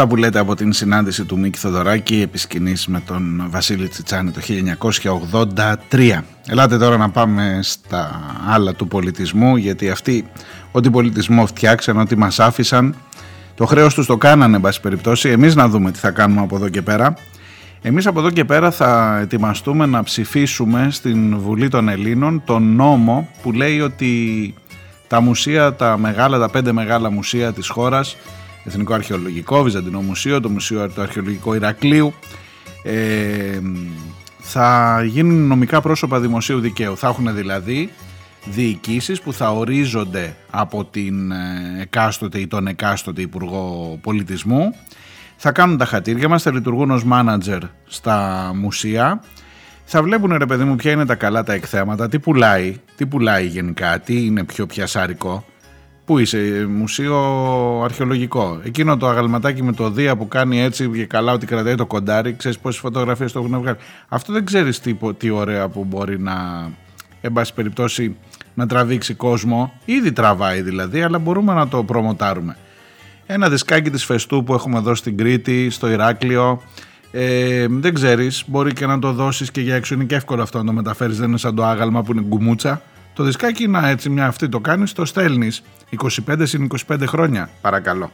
Αυτά που λέτε από την συνάντηση του Μίκη Θοδωράκη επισκηνής με τον Βασίλη Τσιτσάνη το 1983. Ελάτε τώρα να πάμε στα άλλα του πολιτισμού γιατί αυτοί ό,τι πολιτισμό φτιάξαν, ό,τι μας άφησαν το χρέος τους το κάνανε εν πάση περιπτώσει. Εμείς να δούμε τι θα κάνουμε από εδώ και πέρα. Εμείς από εδώ και πέρα θα ετοιμαστούμε να ψηφίσουμε στην Βουλή των Ελλήνων τον νόμο που λέει ότι τα μουσεία, τα μεγάλα, τα πέντε μεγάλα μουσεία της χώρας Εθνικό Αρχαιολογικό, Βυζαντινό Μουσείο, το Μουσείο το Αρχαιολογικό Ηρακλείου. Ε, θα γίνουν νομικά πρόσωπα δημοσίου δικαίου. Θα έχουν δηλαδή διοικήσεις που θα ορίζονται από την ε, εκάστοτε ή τον εκάστοτε Υπουργό Πολιτισμού. Θα κάνουν τα χατήρια μας, θα λειτουργούν ως μάνατζερ στα μουσεία. Θα βλέπουν ρε παιδί μου ποια είναι τα καλά τα εκθέματα, τι πουλάει, τι πουλάει γενικά, τι είναι πιο πιασάρικο. Πού είσαι, μουσείο αρχαιολογικό; Εκείνο το αγαλματάκι με το Δία που κάνει έτσι και καλά ότι κρατάει το κοντάρι, ξέρεις πόσες φωτογραφίες το έχουν βγάλει. Αυτό δεν ξέρεις τι, τι ωραία που μπορεί να, εν πάση περιπτώσει, να τραβήξει κόσμο. Ήδη τραβάει δηλαδή, αλλά μπορούμε να το προμοτάρουμε. Ένα δισκάκι της Φεστού που έχουμε εδώ στην Κρήτη, στο Ηράκλειο. Ε, δεν ξέρεις, μπορεί και να το δώσεις και για έξω είναι και εύκολο αυτό να το μεταφέρεις, δεν είναι σαν το άγαλμα που είναι γκουμούτσα. Το δισκάκι να έτσι μια αυτή το κάνεις, το στέλνεις 25 συν 25 χρόνια παρακαλώ.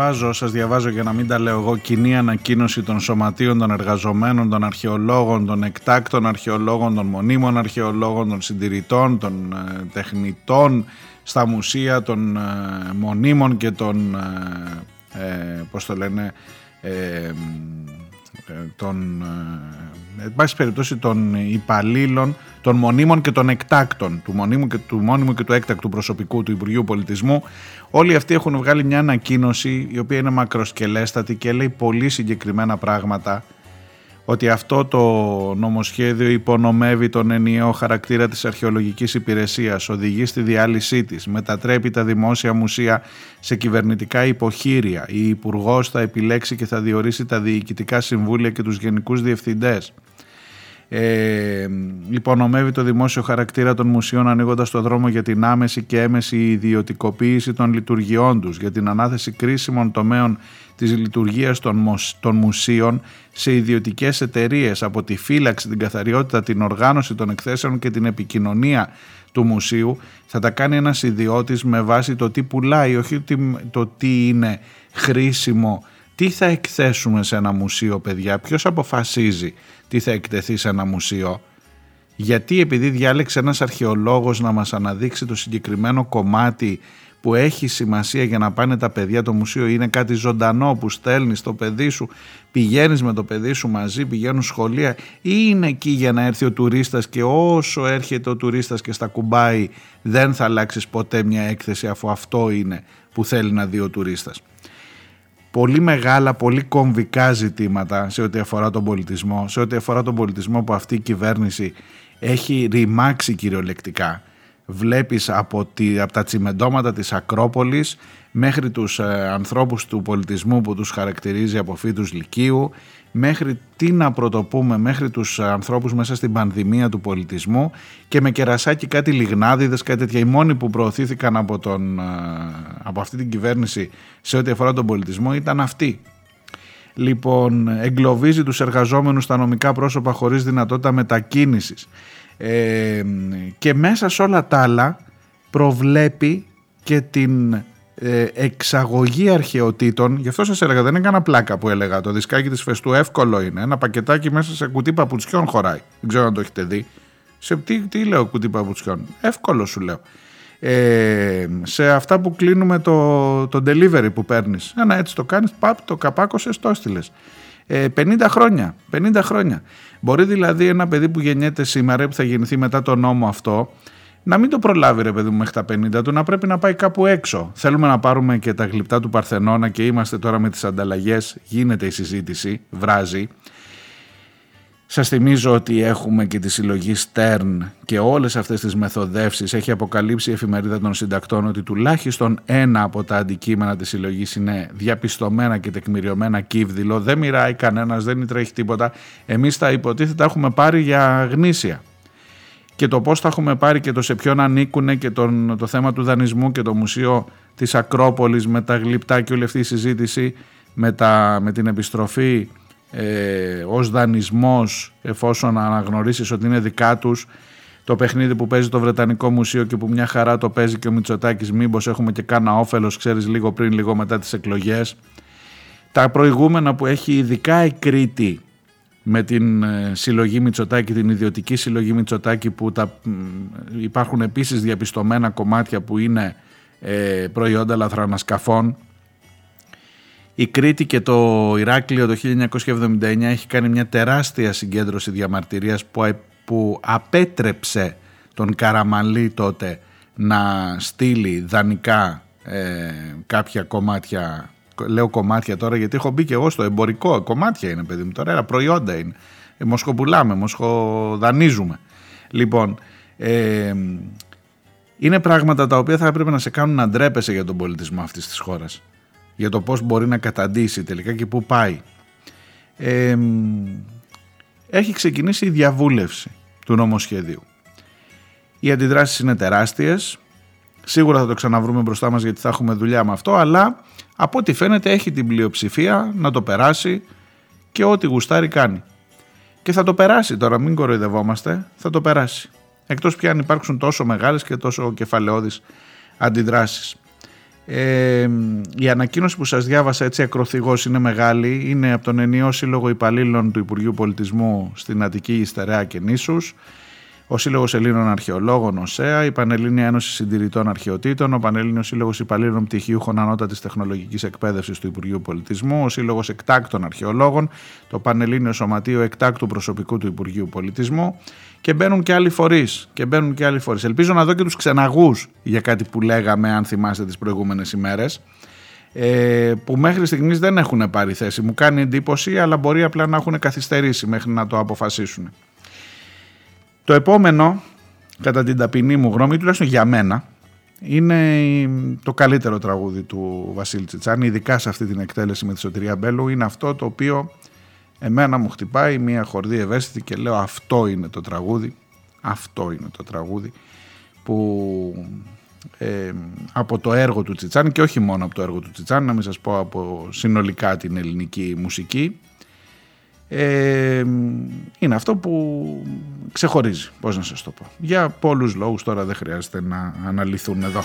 Διαβάζω, σας διαβάζω για να μην τα λέω εγώ, κοινή ανακοίνωση των σωματείων των εργαζομένων, των αρχαιολόγων, των εκτάκτων αρχαιολόγων, των μονίμων αρχαιολόγων, των συντηρητών, των ε, τεχνητών στα μουσεία, των ε, μονίμων και των, ε, ε πώς το λένε, ε, των, εν πάση περιπτώσει των υπαλλήλων, των μονίμων και των εκτάκτων, του μονίμου και του μόνιμου και του έκτακτου προσωπικού του Υπουργείου Πολιτισμού, Όλοι αυτοί έχουν βγάλει μια ανακοίνωση η οποία είναι μακροσκελέστατη και λέει πολύ συγκεκριμένα πράγματα ότι αυτό το νομοσχέδιο υπονομεύει τον ενιαίο χαρακτήρα της αρχαιολογικής υπηρεσίας, οδηγεί στη διάλυσή της, μετατρέπει τα δημόσια μουσεία σε κυβερνητικά υποχείρια. Η υπουργός θα επιλέξει και θα διορίσει τα διοικητικά συμβούλια και τους γενικούς διευθυντές ε, υπονομεύει το δημόσιο χαρακτήρα των μουσείων ανοίγοντας το δρόμο για την άμεση και έμεση ιδιωτικοποίηση των λειτουργιών τους, για την ανάθεση κρίσιμων τομέων της λειτουργίας των, των μουσείων σε ιδιωτικές εταιρείες από τη φύλαξη, την καθαριότητα, την οργάνωση των εκθέσεων και την επικοινωνία του μουσείου θα τα κάνει ένας ιδιώτης με βάση το τι πουλάει, όχι το τι είναι χρήσιμο τι θα εκθέσουμε σε ένα μουσείο παιδιά, ποιος αποφασίζει τι θα εκτεθεί σε ένα μουσείο; Γιατί επειδή διάλεξε ένας αρχαιολόγος να μας αναδείξει το συγκεκριμένο κομμάτι που έχει σημασία για να πάνε τα παιδιά το μουσείο. Είναι κάτι ζωντανό που στέλνεις το παιδί σου, πηγαίνεις με το παιδί σου μαζί, πηγαίνουν σχολεία. Ή είναι εκεί για να έρθει ο τουρίστας και όσο έρχεται ο τουρίστας και στα κουμπάει δεν θα αλλάξεις ποτέ μια έκθεση αφού αυτό είναι που θέλει να δει ο τουρίστας. Πολύ μεγάλα, πολύ κομβικά ζητήματα σε ό,τι αφορά τον πολιτισμό, σε ό,τι αφορά τον πολιτισμό που αυτή η κυβέρνηση έχει ρημάξει κυριολεκτικά. Βλέπεις από, τη, από τα τσιμεντώματα της Ακρόπολης μέχρι τους ε, ανθρώπους του πολιτισμού που τους χαρακτηρίζει από φύτους Λυκείου μέχρι τι να πρωτοπούμε, μέχρι τους ανθρώπους μέσα στην πανδημία του πολιτισμού και με κερασάκι κάτι λιγνάδιδες, κάτι τέτοια. Οι μόνοι που προωθήθηκαν από, τον, ε, από αυτή την κυβέρνηση σε ό,τι αφορά τον πολιτισμό ήταν αυτοί. Λοιπόν, εγκλωβίζει τους εργαζόμενους στα νομικά πρόσωπα χωρίς δυνατότητα μετακίνησης. Ε, και μέσα σε όλα τα άλλα προβλέπει και την ε, εξαγωγή αρχαιοτήτων. Γι' αυτό σας έλεγα, δεν έκανα πλάκα που έλεγα. Το δισκάκι της Φεστού εύκολο είναι. Ένα πακετάκι μέσα σε κουτί παπουτσιών χωράει. Δεν ξέρω αν το έχετε δει. Σε τι, τι λέω κουτί παπουτσιών; Εύκολο σου λέω. Ε, σε αυτά που κλείνουμε το, το delivery που παίρνεις. Ένα έτσι το κάνεις, παπ, το καπάκωσες, το έστειλες. 50 ε, χρόνια, 50 χρόνια. Μπορεί δηλαδή ένα παιδί που γεννιέται σήμερα που θα γεννηθεί μετά τον νόμο αυτό να μην το προλάβει ρε παιδί μου μέχρι τα 50 του, να πρέπει να πάει κάπου έξω. Θέλουμε να πάρουμε και τα γλυπτά του Παρθενώνα και είμαστε τώρα με τις ανταλλαγές, γίνεται η συζήτηση, βράζει. Σας θυμίζω ότι έχουμε και τη συλλογή Stern και όλες αυτές τις μεθοδεύσεις έχει αποκαλύψει η εφημερίδα των συντακτών ότι τουλάχιστον ένα από τα αντικείμενα της συλλογής είναι διαπιστωμένα και τεκμηριωμένα κύβδηλο, δεν μοιράει κανένας, δεν τρέχει τίποτα. Εμείς τα υποτίθετα έχουμε πάρει για γνήσια. Και το πώς τα έχουμε πάρει και το σε ποιον ανήκουν και τον, το θέμα του δανεισμού και το μουσείο της Ακρόπολης με τα γλυπτά και όλη αυτή η συζήτηση με, με την επιστροφή ε, ως δανεισμός εφόσον αναγνωρίσεις ότι είναι δικά τους το παιχνίδι που παίζει το Βρετανικό Μουσείο και που μια χαρά το παίζει και ο Μητσοτάκης μήπως έχουμε και κάνα όφελος ξέρεις λίγο πριν λίγο μετά τις εκλογές. Τα προηγούμενα που έχει ειδικά η Κρήτη με την ε, συλλογή Μητσοτάκη, την ιδιωτική συλλογή Μητσοτάκη που τα, υπάρχουν επίσης διαπιστωμένα κομμάτια που είναι ε, προϊόντα λαθρανασκαφών η Κρήτη και το Ηράκλειο το 1979 έχει κάνει μια τεράστια συγκέντρωση διαμαρτυρίας που, που απέτρεψε τον Καραμαλή τότε να στείλει δανεικά ε, κάποια κομμάτια. Λέω κομμάτια τώρα γιατί έχω μπει και εγώ στο εμπορικό. Κομμάτια είναι παιδί μου τώρα ένα προϊόντα είναι. Ε, μοσχοπουλάμε, μοσχοδανίζουμε. Λοιπόν ε, είναι πράγματα τα οποία θα έπρεπε να σε κάνουν να ντρέπεσαι για τον πολιτισμό αυτής της χώρας για το πώς μπορεί να καταντήσει τελικά και πού πάει. έχει ξεκινήσει η διαβούλευση του νομοσχεδίου. Οι αντιδράσεις είναι τεράστιες, σίγουρα θα το ξαναβρούμε μπροστά μας γιατί θα έχουμε δουλειά με αυτό, αλλά από ό,τι φαίνεται έχει την πλειοψηφία να το περάσει και ό,τι γουστάρει κάνει. Και θα το περάσει τώρα, μην κοροϊδευόμαστε, θα το περάσει. Εκτός πια αν υπάρξουν τόσο μεγάλες και τόσο κεφαλαιώδεις αντιδράσεις. Ε, η ανακοίνωση που σας διάβασα έτσι ακροθυγός είναι μεγάλη. Είναι από τον ενιαίο σύλλογο υπαλλήλων του Υπουργείου Πολιτισμού στην Αττική Ιστερέα και Νήσους ο Σύλλογος Ελλήνων Αρχαιολόγων, ΟΣΕΑ, η Πανελλήνια Ένωση Συντηρητών Αρχαιοτήτων, ο Πανελλήνιος Σύλλογος Υπαλλήλων Πτυχίουχων Ανώτατης Τεχνολογικής Εκπαίδευσης του Υπουργείου Πολιτισμού, ο Σύλλογος Εκτάκτων Αρχαιολόγων, το Πανελλήνιο Σωματείο Εκτάκτου Προσωπικού του Υπουργείου Πολιτισμού και μπαίνουν και άλλοι φορείς. Και μπαίνουν και άλλοι φορείς. Ελπίζω να δω και τους ξεναγούς για κάτι που λέγαμε, αν θυμάστε τις προηγούμενες ημέρες. Ε, που μέχρι στιγμής δεν έχουν πάρει θέση. Μου κάνει εντύπωση, αλλά μπορεί απλά να έχουν καθυστερήσει μέχρι να το αποφασίσουν. Το επόμενο, κατά την ταπεινή μου γνώμη, τουλάχιστον για μένα, είναι το καλύτερο τραγούδι του Βασίλη Τσιτσάνη, ειδικά σε αυτή την εκτέλεση με τη Σωτηρία Μπέλου. Είναι αυτό το οποίο εμένα μου χτυπάει μια χορδή ευαίσθητη και λέω αυτό είναι το τραγούδι, αυτό είναι το τραγούδι που ε, από το έργο του Τσιτσάνη και όχι μόνο από το έργο του Τσιτσάνη, να μην σας πω από συνολικά την ελληνική μουσική ε, είναι αυτό που ξεχωρίζει, πώς να σας το πω. Για πολλούς λόγους τώρα δεν χρειάζεται να αναλυθούν εδώ.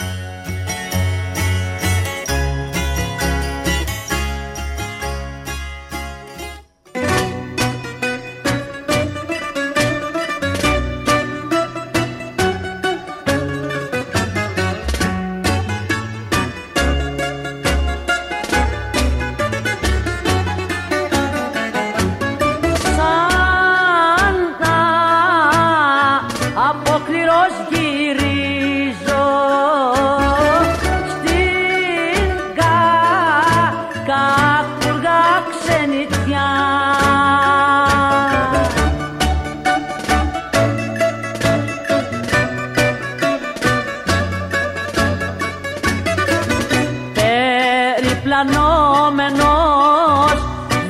πλανόμενος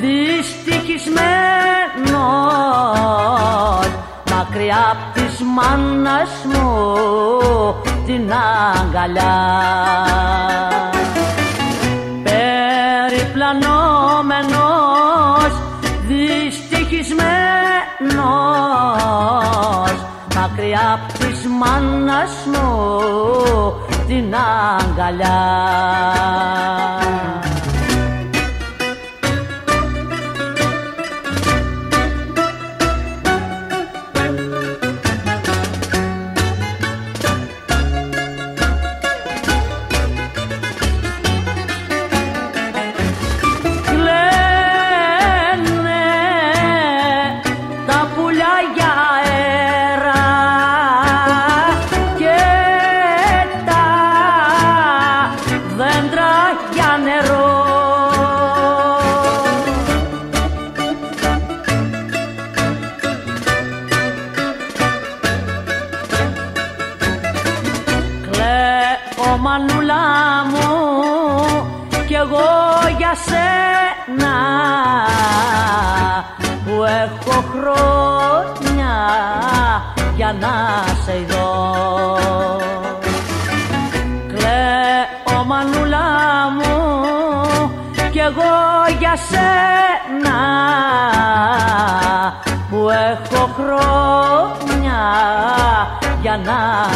δυστυχισμένος. Μακριά απ' της μάνας μου την αγκαλιά. Περιπλανόμενος δυστυχισμένος. Μακριά απ' της μάνας μου την αγκαλιά. Paraná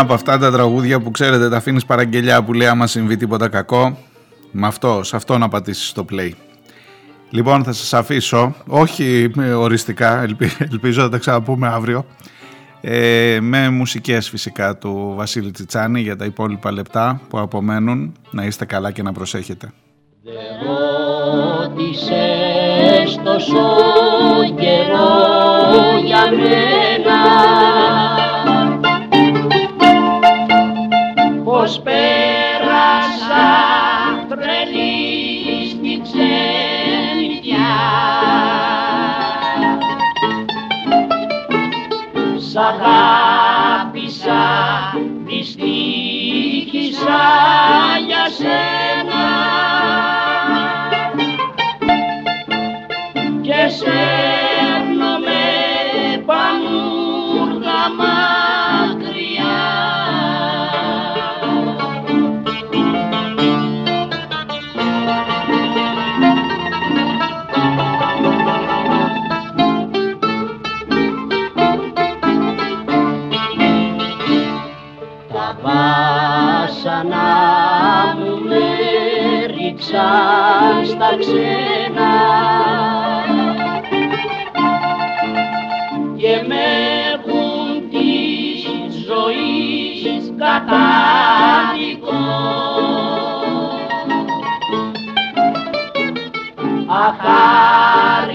από αυτά τα τραγούδια που ξέρετε τα αφήνεις παραγγελιά που λέει άμα συμβεί τίποτα κακό. Με αυτό, σε αυτό να πατήσεις το play. Λοιπόν θα σας αφήσω, όχι ε, οριστικά, ελπι, ελπίζω να τα ξαναπούμε αύριο. Ε, με μουσικές φυσικά του Βασίλη Τσιτσάνη για τα υπόλοιπα λεπτά που απομένουν να είστε καλά και να προσέχετε. Τόσο καιρό για μένα πως πέρασα τρελή στην ξενιτιά. Σ' αγάπησα, δυστύχησα για σένα. στα ξένα. Και με έχουν της ζωής κατάδικο αχάρι